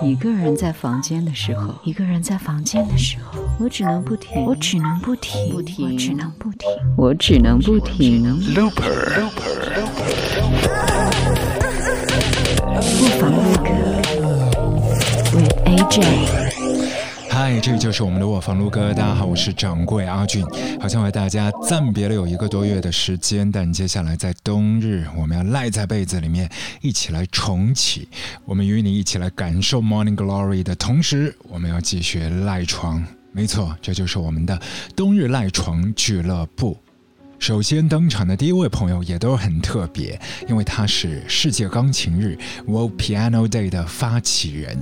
一个人在房间的时候，一个人在房间的时候，我只能不停，我只能不停，不停，我只能不停，我只能不停。Looper，不妨录歌，with AJ。嗨，这里就是我们的卧房撸哥。大家好，我是掌柜阿俊。好像和大家暂别了有一个多月的时间，但接下来在冬日，我们要赖在被子里面，一起来重启。我们与你一起来感受 Morning Glory 的同时，我们要继续赖床。没错，这就是我们的冬日赖床俱乐部。首先登场的第一位朋友也都很特别，因为他是世界钢琴日 （World Piano Day） 的发起人。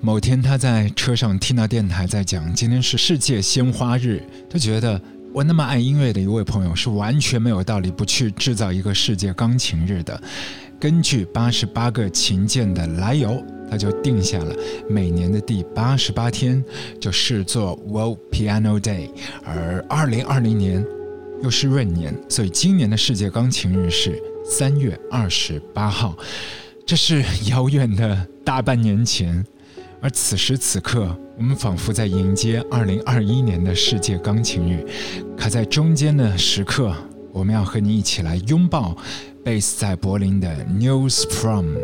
某天，他在车上听到电台在讲今天是世界鲜花日，他觉得我那么爱音乐的一位朋友是完全没有道理不去制造一个世界钢琴日的。根据八十八个琴键的来由，他就定下了每年的第八十八天就视作 World Piano Day，而二零二零年又是闰年，所以今年的世界钢琴日是三月二十八号。这是遥远的大半年前。而此时此刻，我们仿佛在迎接二零二一年的世界钢琴日。卡在中间的时刻，我们要和你一起来拥抱贝斯在柏林的 News From。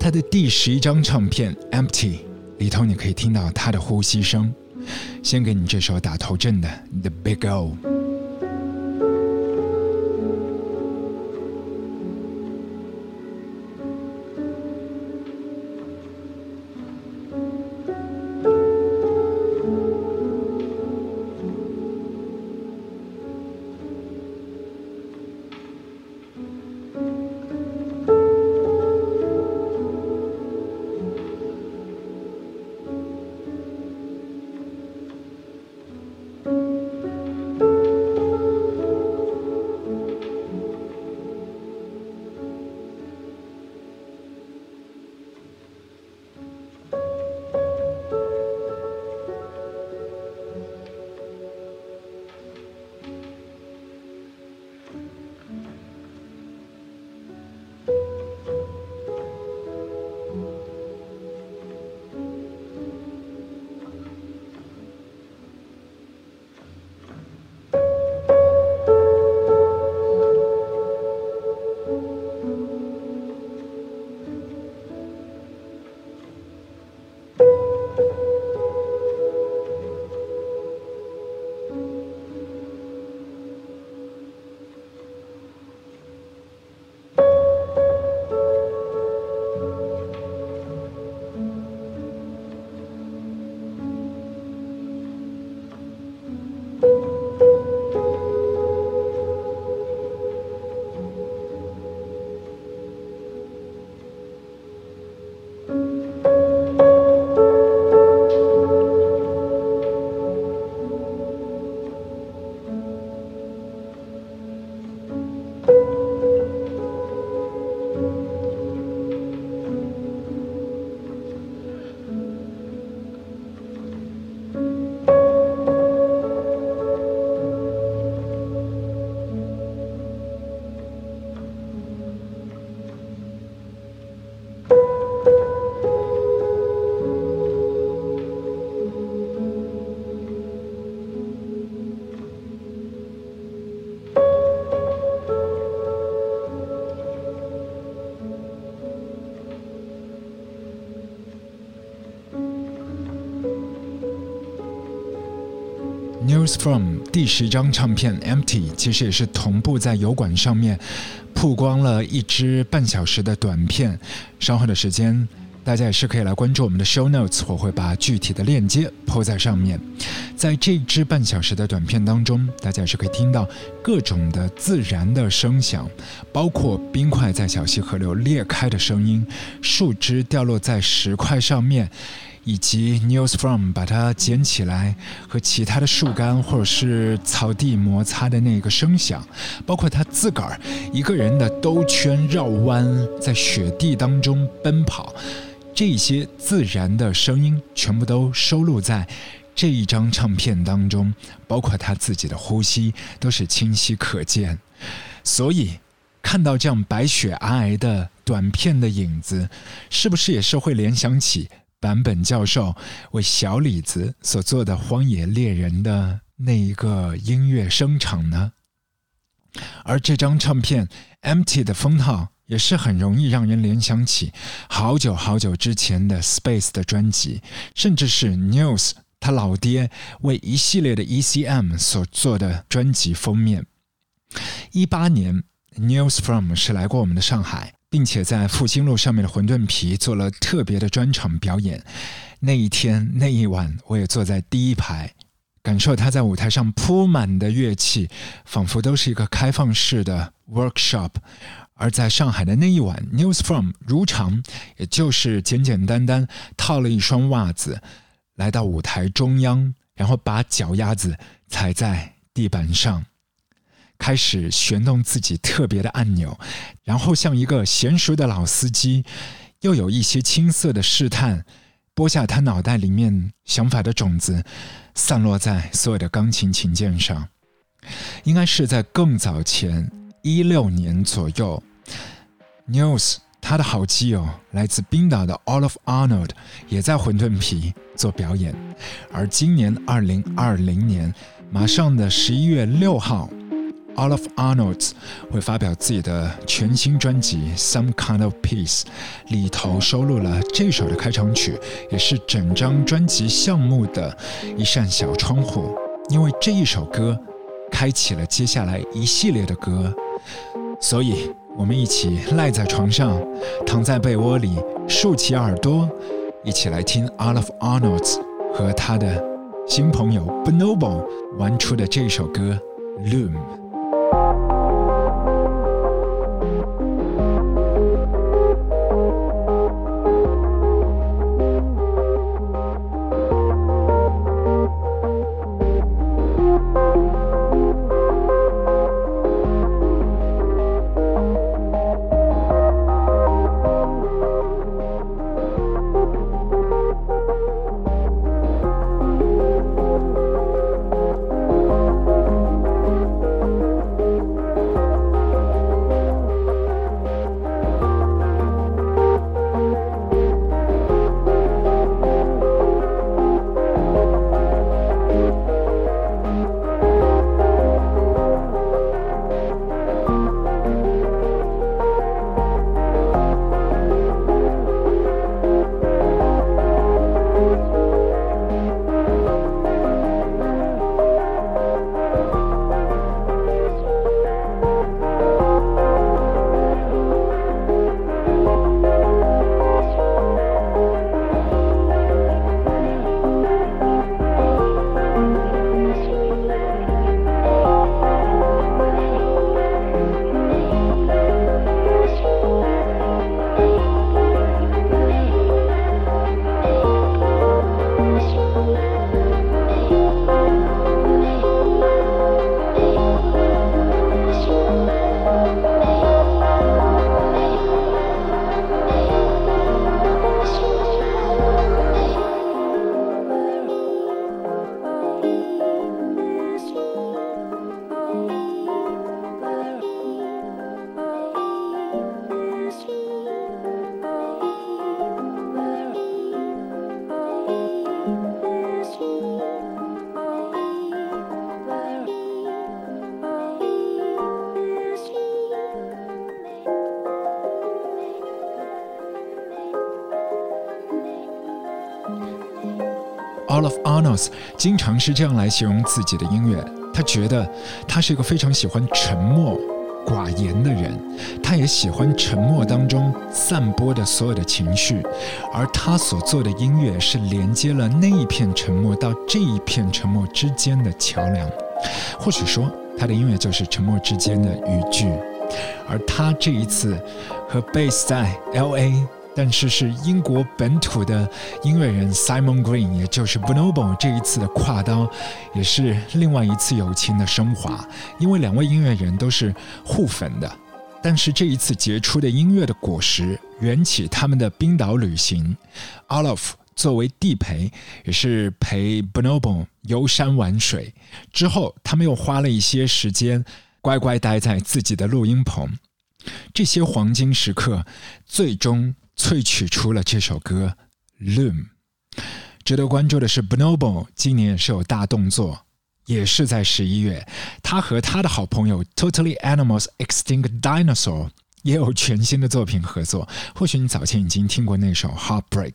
他的第十一张唱片 Empty 里头，你可以听到他的呼吸声。先给你这首打头阵的 The Big O。From 第十张唱片 Empty，其实也是同步在油管上面曝光了一支半小时的短片。稍后的时间，大家也是可以来关注我们的 Show Notes，我会把具体的链接铺在上面。在这支半小时的短片当中，大家也是可以听到各种的自然的声响，包括冰块在小溪河流裂开的声音，树枝掉落在石块上面。以及 News from 把它捡起来和其他的树干或者是草地摩擦的那个声响，包括他自个儿一个人的兜圈绕弯，在雪地当中奔跑，这些自然的声音全部都收录在这一张唱片当中，包括他自己的呼吸都是清晰可见。所以看到这样白雪皑皑的短片的影子，是不是也是会联想起？坂本教授为小李子所做的《荒野猎人》的那一个音乐声场呢？而这张唱片《Empty》的封套也是很容易让人联想起好久好久之前的 Space 的专辑，甚至是 News 他老爹为一系列的 ECM 所做的专辑封面。一八年，News From 是来过我们的上海。并且在复兴路上面的馄饨皮做了特别的专场表演。那一天那一晚，我也坐在第一排，感受他在舞台上铺满的乐器，仿佛都是一个开放式的 workshop。而在上海的那一晚，News From 如常，也就是简简单单套了一双袜子，来到舞台中央，然后把脚丫子踩在地板上。开始旋动自己特别的按钮，然后像一个娴熟的老司机，又有一些青涩的试探，播下他脑袋里面想法的种子，散落在所有的钢琴琴键上。应该是在更早前，一六年左右，News 他的好基友来自冰岛的 Olaf Arnold 也在馄饨皮做表演，而今年二零二零年，马上的十一月六号。Olaf Arnold 会发表自己的全新专辑《Some Kind of Peace》，里头收录了这首的开场曲，也是整张专辑项目的一扇小窗户。因为这一首歌开启了接下来一系列的歌，所以我们一起赖在床上，躺在被窝里，竖起耳朵，一起来听 Olaf Arnold 和他的新朋友 Bonobo 玩出的这首歌《Loom》。经常是这样来形容自己的音乐。他觉得他是一个非常喜欢沉默、寡言的人，他也喜欢沉默当中散播的所有的情绪，而他所做的音乐是连接了那一片沉默到这一片沉默之间的桥梁。或许说，他的音乐就是沉默之间的语句。而他这一次和 Base 在 L.A。但是是英国本土的音乐人 Simon Green，也就是 Bonobo 这一次的跨刀，也是另外一次友情的升华。因为两位音乐人都是互粉的，但是这一次结出的音乐的果实，缘起他们的冰岛旅行。Olaf 作为地陪，也是陪 Bonobo 游山玩水。之后，他们又花了一些时间，乖乖待在自己的录音棚。这些黄金时刻，最终。萃取出了这首歌 Loom。值得关注的是，Bonobo 今年是有大动作，也是在十一月，他和他的好朋友 Totally Animals Extinct Dinosaur。也有全新的作品合作，或许你早前已经听过那首《Heartbreak》。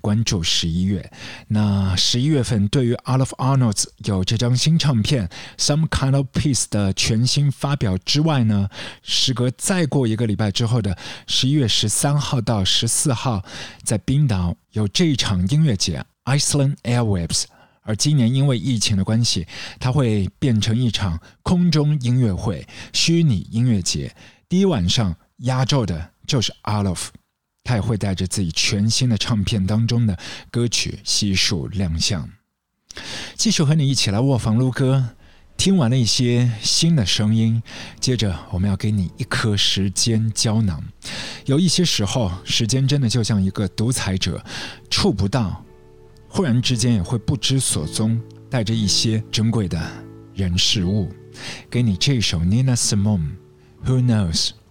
关注十一月，那十一月份对于 All of Arnold's 有这张新唱片《Some Kind of Peace》的全新发表之外呢，时隔再过一个礼拜之后的十一月十三号到十四号，在冰岛有这一场音乐节 Iceland Airwaves，而今年因为疫情的关系，它会变成一场空中音乐会、虚拟音乐节，第一晚上。压轴的就是 Alof，他也会带着自己全新的唱片当中的歌曲悉数亮相。继续和你一起来卧房撸歌，听完了一些新的声音，接着我们要给你一颗时间胶囊。有一些时候，时间真的就像一个独裁者，触不到，忽然之间也会不知所踪，带着一些珍贵的人事物。给你这首 Nina Simone，Who Knows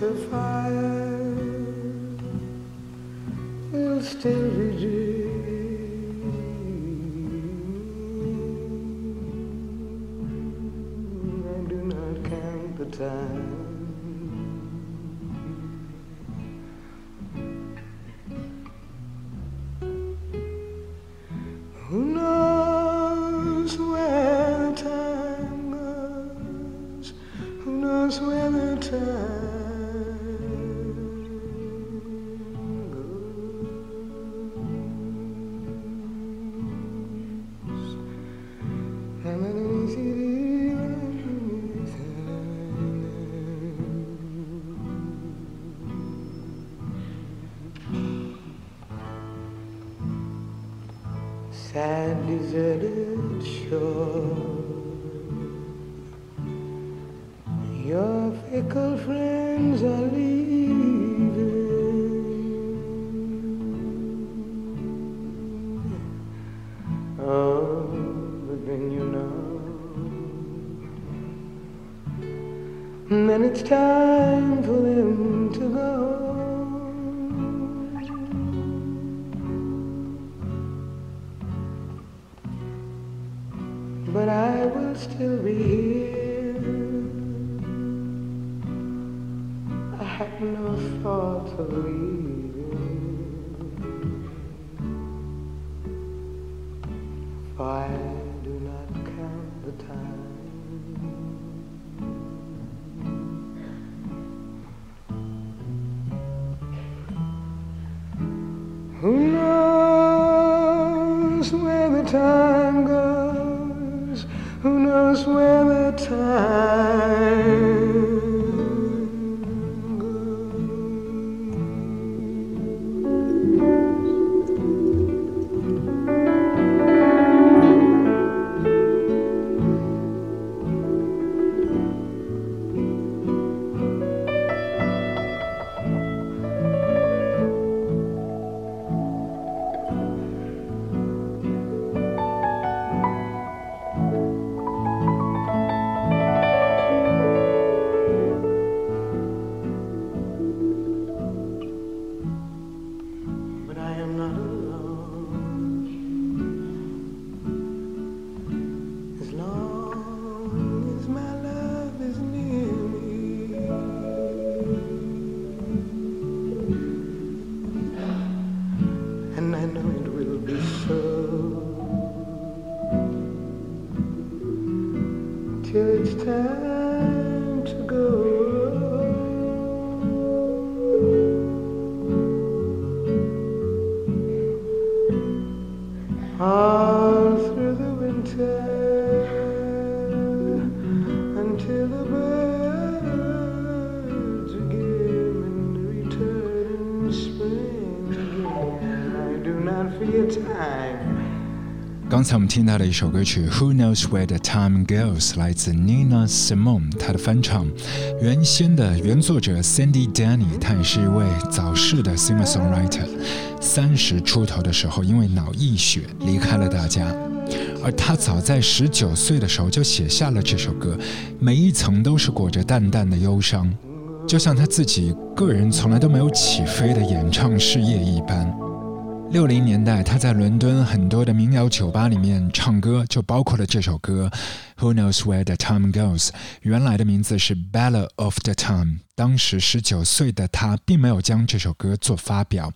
the fire will still be I do not count the time. Shore. Your fickle friends are leaving. Oh, but then you know. And then it's time 才我们听到的一首歌曲《Who Knows Where the Time Goes》来自 Nina Simone，她的翻唱。原先的原作者 Sandy Denny，他也是一位早逝的 singer-songwriter。三十出头的时候，因为脑溢血离开了大家。而他早在十九岁的时候就写下了这首歌，每一层都是裹着淡淡的忧伤，就像他自己个人从来都没有起飞的演唱事业一般。六零年代，他在伦敦很多的民谣酒吧里面唱歌，就包括了这首歌《Who Knows Where the Time Goes》。原来的名字是《Ballad of the Time》。当时十九岁的他，并没有将这首歌做发表，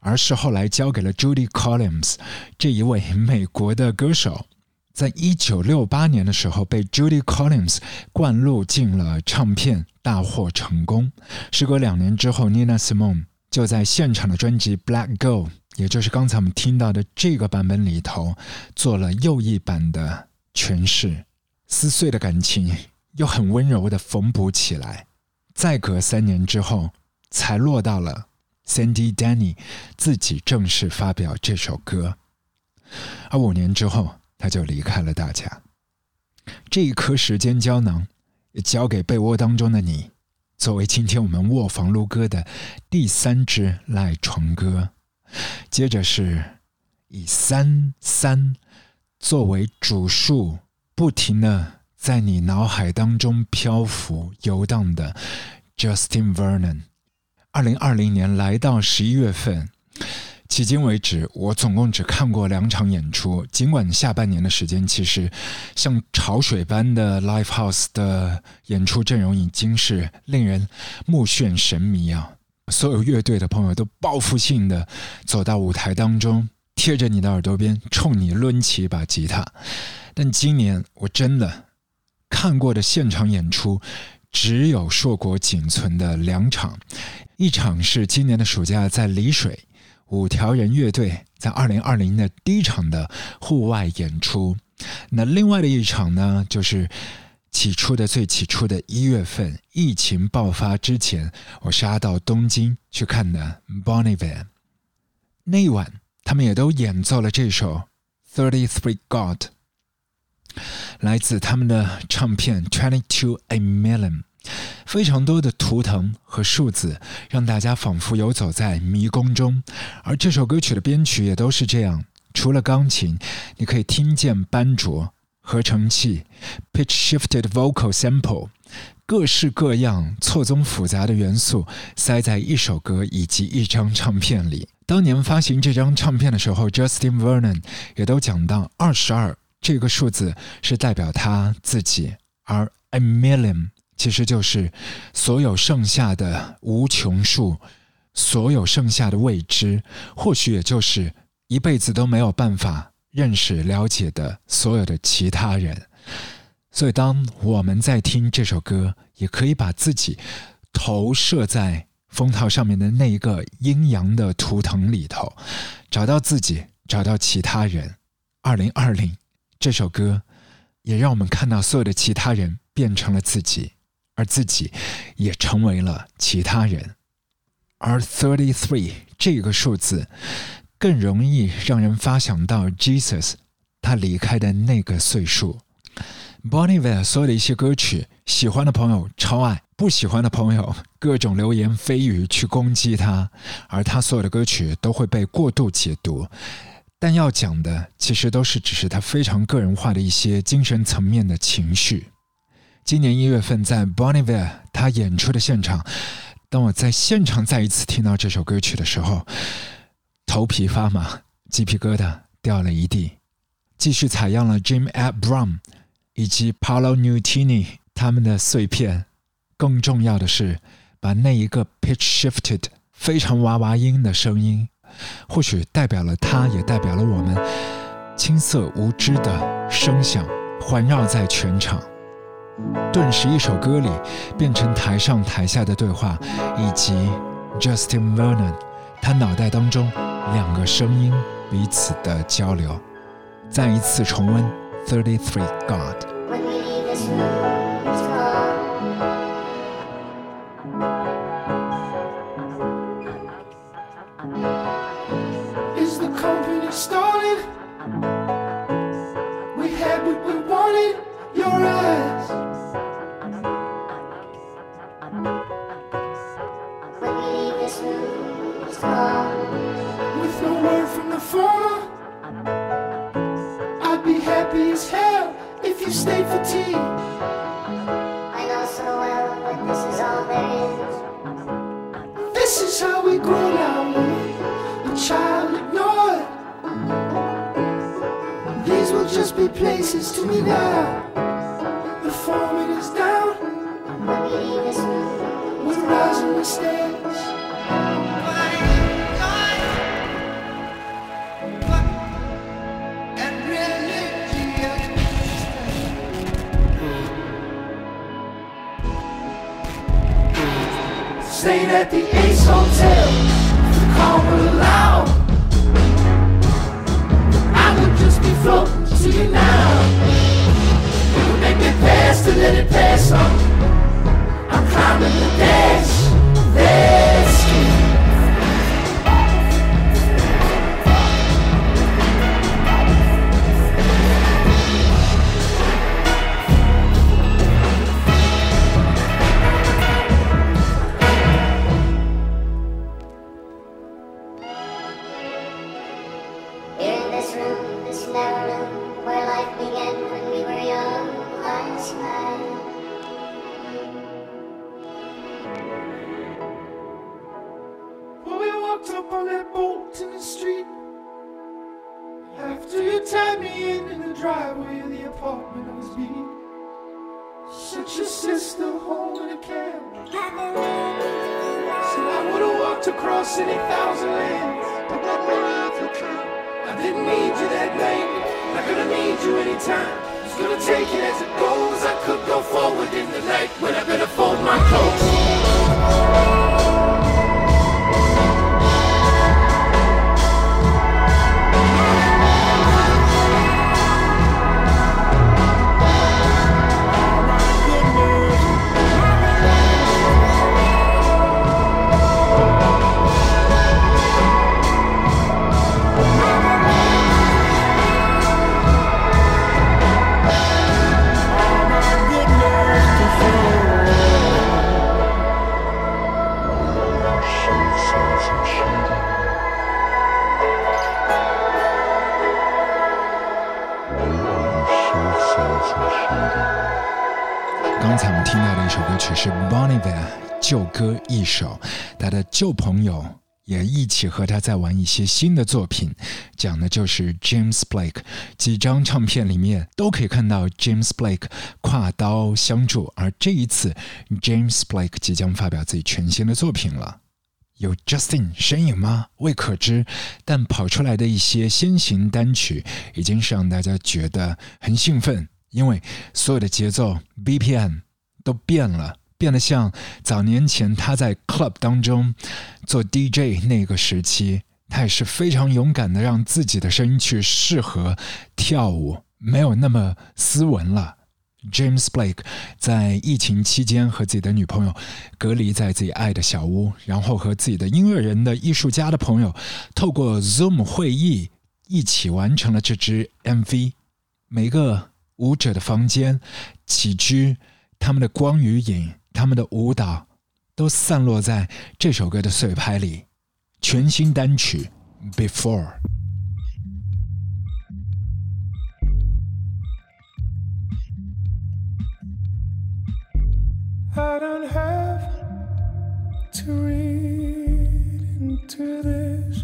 而是后来交给了 Judy Collins 这一位美国的歌手。在一九六八年的时候，被 Judy Collins 灌录进了唱片，大获成功。时隔两年之后，Nina Simone。就在现场的专辑《Black Gold》，也就是刚才我们听到的这个版本里头，做了又一版的诠释，撕碎的感情又很温柔的缝补起来。再隔三年之后，才落到了 Sandy Danny 自己正式发表这首歌，而五年之后，他就离开了大家。这一颗时间胶囊，也交给被窝当中的你。作为今天我们卧房录歌的第三支赖床歌，接着是以三三作为主数，不停的在你脑海当中漂浮游荡的 Justin Vernon。二零二零年来到十一月份。迄今为止，我总共只看过两场演出。尽管下半年的时间，其实像潮水般的 Live House 的演出阵容已经是令人目眩神迷啊！所有乐队的朋友都报复性的走到舞台当中，贴着你的耳朵边，冲你抡起一把吉他。但今年我真的看过的现场演出，只有硕果仅存的两场，一场是今年的暑假在丽水。五条人乐队在二零二零的第一场的户外演出，那另外的一场呢，就是起初的最起初的一月份疫情爆发之前，我杀到东京去看的 Bonnie Van。那一晚，他们也都演奏了这首《Thirty Three God》，来自他们的唱片《Twenty Two A Million》。非常多的图腾和数字，让大家仿佛游走在迷宫中。而这首歌曲的编曲也都是这样，除了钢琴，你可以听见斑卓、合成器、pitch shifted vocal sample，各式各样错综复杂的元素塞在一首歌以及一张唱片里。当年发行这张唱片的时候，Justin Vernon 也都讲到，二十二这个数字是代表他自己，而 a million。其实就是所有剩下的无穷数，所有剩下的未知，或许也就是一辈子都没有办法认识、了解的所有的其他人。所以，当我们在听这首歌，也可以把自己投射在封套上面的那一个阴阳的图腾里头，找到自己，找到其他人。二零二零这首歌，也让我们看到所有的其他人变成了自己。而自己也成为了其他人，而 thirty three 这个数字更容易让人发想到 Jesus 他离开的那个岁数。Bonnie v a r 所有的一些歌曲，喜欢的朋友超爱，不喜欢的朋友各种流言蜚语去攻击他，而他所有的歌曲都会被过度解读。但要讲的其实都是只是他非常个人化的一些精神层面的情绪。今年一月份在 Bonneville 他演出的现场，当我在现场再一次听到这首歌曲的时候，头皮发麻，鸡皮疙瘩掉了一地。继续采样了 Jim Ab Brown 以及 Paolo Nutini 他们的碎片，更重要的是把那一个 pitch shifted 非常娃娃音的声音，或许代表了他，也代表了我们青涩无知的声响，环绕在全场。顿时，一首歌里变成台上台下的对话，以及 Justin Vernon 他脑袋当中两个声音彼此的交流。再一次重温 Thirty Three God。Stayed for tea. I know so well what this is all there is. This is how we grow now, a child ignored. These will just be places to me now. The foreman is down, When we leave this room, we're rising the stairs. Staying at the Ace Hotel, the call would allow. I would just be floating to you now. It would make me pass to let it pass on. I'm climbing the dash, dash. Of apartment I was being. Sent your sister home in a cab. Said I would've walked across any thousand lands. I didn't need you that night. Not gonna need you anytime. Just gonna take it as it goes. I could go forward in the night when I better fold my clothes. 旧歌一首，他的旧朋友也一起和他在玩一些新的作品，讲的就是 James Blake。几张唱片里面都可以看到 James Blake 跨刀相助，而这一次 James Blake 即将发表自己全新的作品了。有 Justin 身影吗？未可知，但跑出来的一些先行单曲已经是让大家觉得很兴奋，因为所有的节奏 BPM 都变了，变得像早年前他在 club 当中做 DJ 那个时期，他也是非常勇敢的让自己的声音去适合跳舞，没有那么斯文了。James Blake 在疫情期间和自己的女朋友隔离在自己爱的小屋，然后和自己的音乐人的艺术家的朋友透过 Zoom 会议一起完成了这支 MV。每个舞者的房间、起居、他们的光与影、他们的舞蹈，都散落在这首歌的碎拍里。全新单曲《Before》。 I don't have to read into this.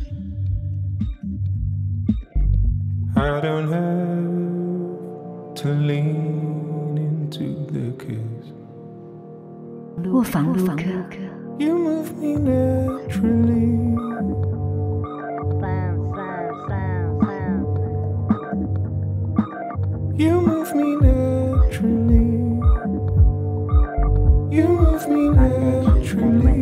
I don't have to lean 卧房录歌。 You move me naturally. You move me naturally. You move me naturally.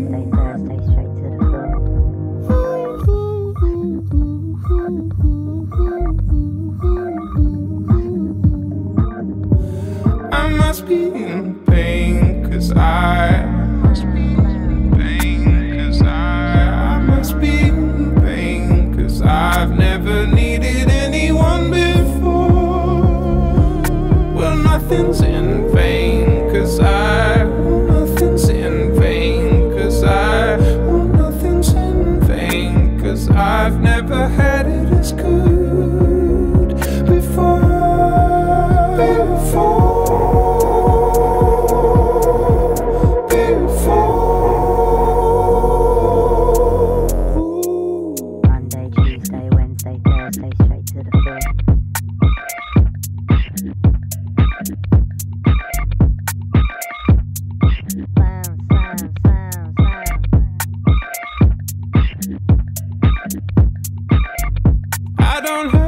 don't hurt.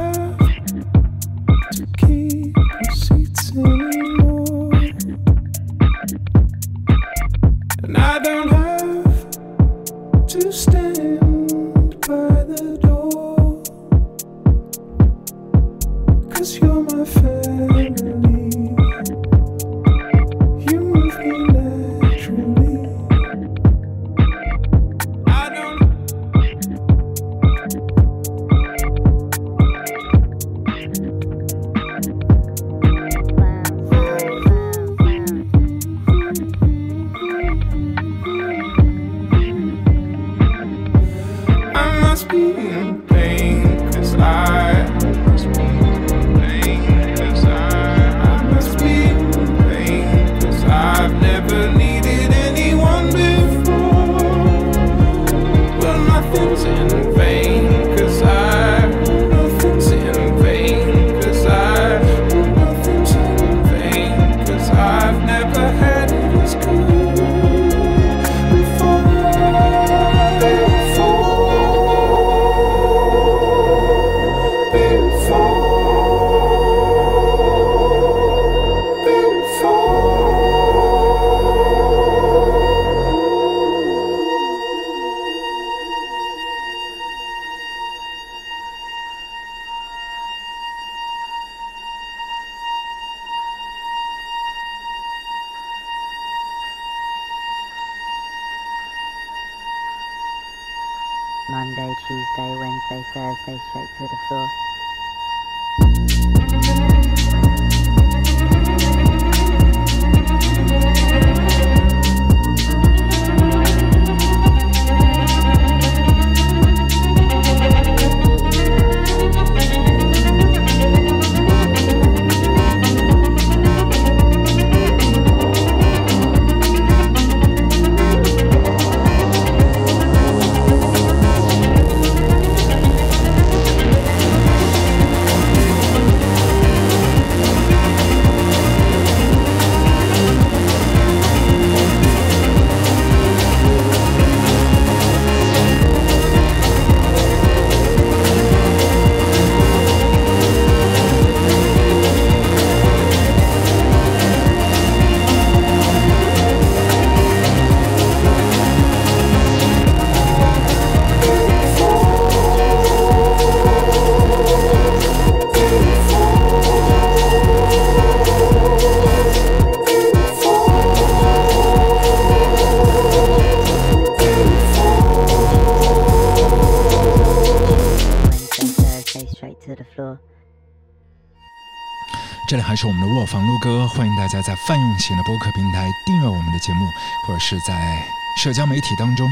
这里还是我们的卧房录歌，欢迎大家在泛用型的播客平台订阅我们的节目，或者是在社交媒体当中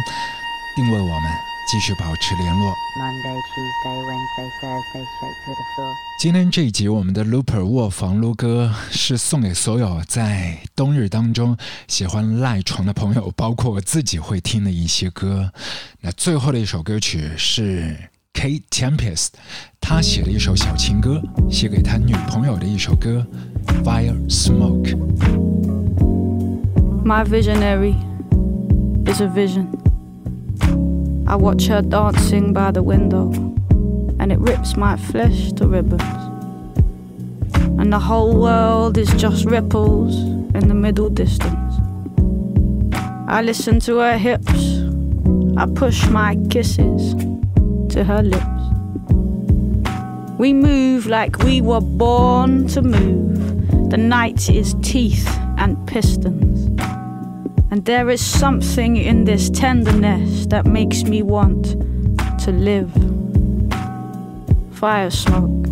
定位我们，继续保持联络。今天这一集我们的 Looper 卧房撸歌是送给所有在冬日当中喜欢赖床的朋友，包括我自己会听的一些歌。那最后的一首歌曲是。K Tempest，他写了一首小情歌，写给他女朋友的一首歌《Fire Smoke》。My visionary is a vision. I watch her dancing by the window, and it rips my flesh to ribbons. And the whole world is just ripples in the middle distance. I listen to her hips, I push my kisses to her lips. We move like we were born to move. The night is teeth and pistons. And there is something in this tenderness that makes me want to live. Fire smoke.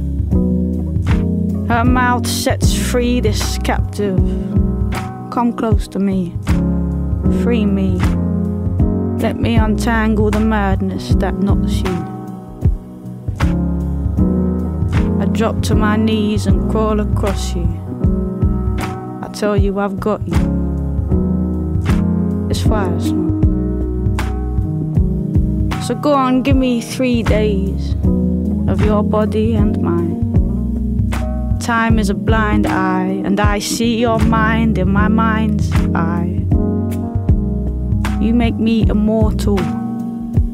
Her mouth sets free this captive. Come close to me. Free me. Let me untangle the madness that knots you. I drop to my knees and crawl across you. I tell you I've got you. It's fire smoke. So go on, give me three days of your body and mine. Time is a blind eye, and I see your mind in my mind's eye. You make me immortal.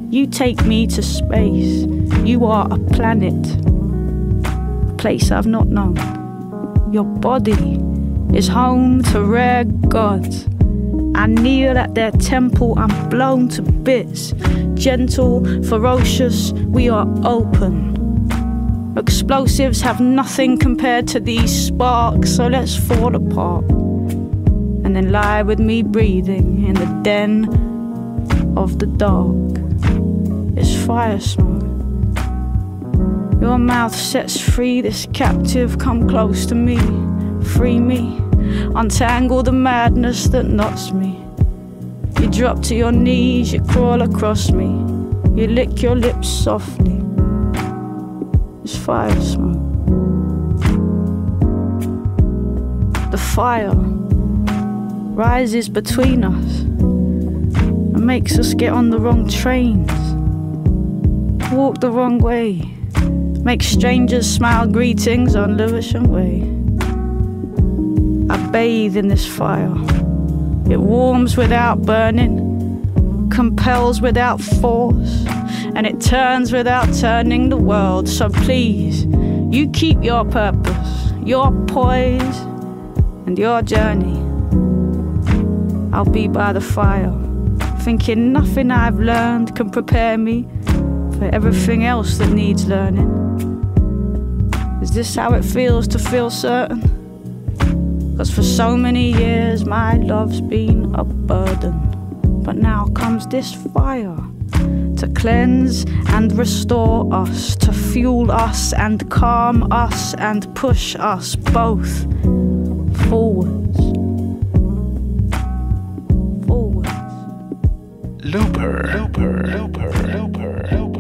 You take me to space. You are a planet, a place I've not known. Your body is home to rare gods. I kneel at their temple, I'm blown to bits. Gentle, ferocious, we are open. Explosives have nothing compared to these sparks, so let's fall apart. And then lie with me breathing in the den of the dark. It's fire smoke. Your mouth sets free this captive, come close to me, free me, untangle the madness that knots me. You drop to your knees, you crawl across me, you lick your lips softly It's fire smoke. The fire rises between us and makes us get on the wrong trains, walk the wrong way, make strangers smile greetings on Lewisham Way. I bathe in this fire. It warms without burning, compels without force and it turns without turning the world. So please, you keep your purpose, your poise, and your journey. I'll be by the fire, thinking nothing I've learned can prepare me for everything else that needs learning. Is this how it feels to feel certain? Cause for so many years my love's been a burden. But now comes this fire to cleanse and restore us, to fuel us and calm us and push us both forwards. Looper, looper, looper, looper, looper.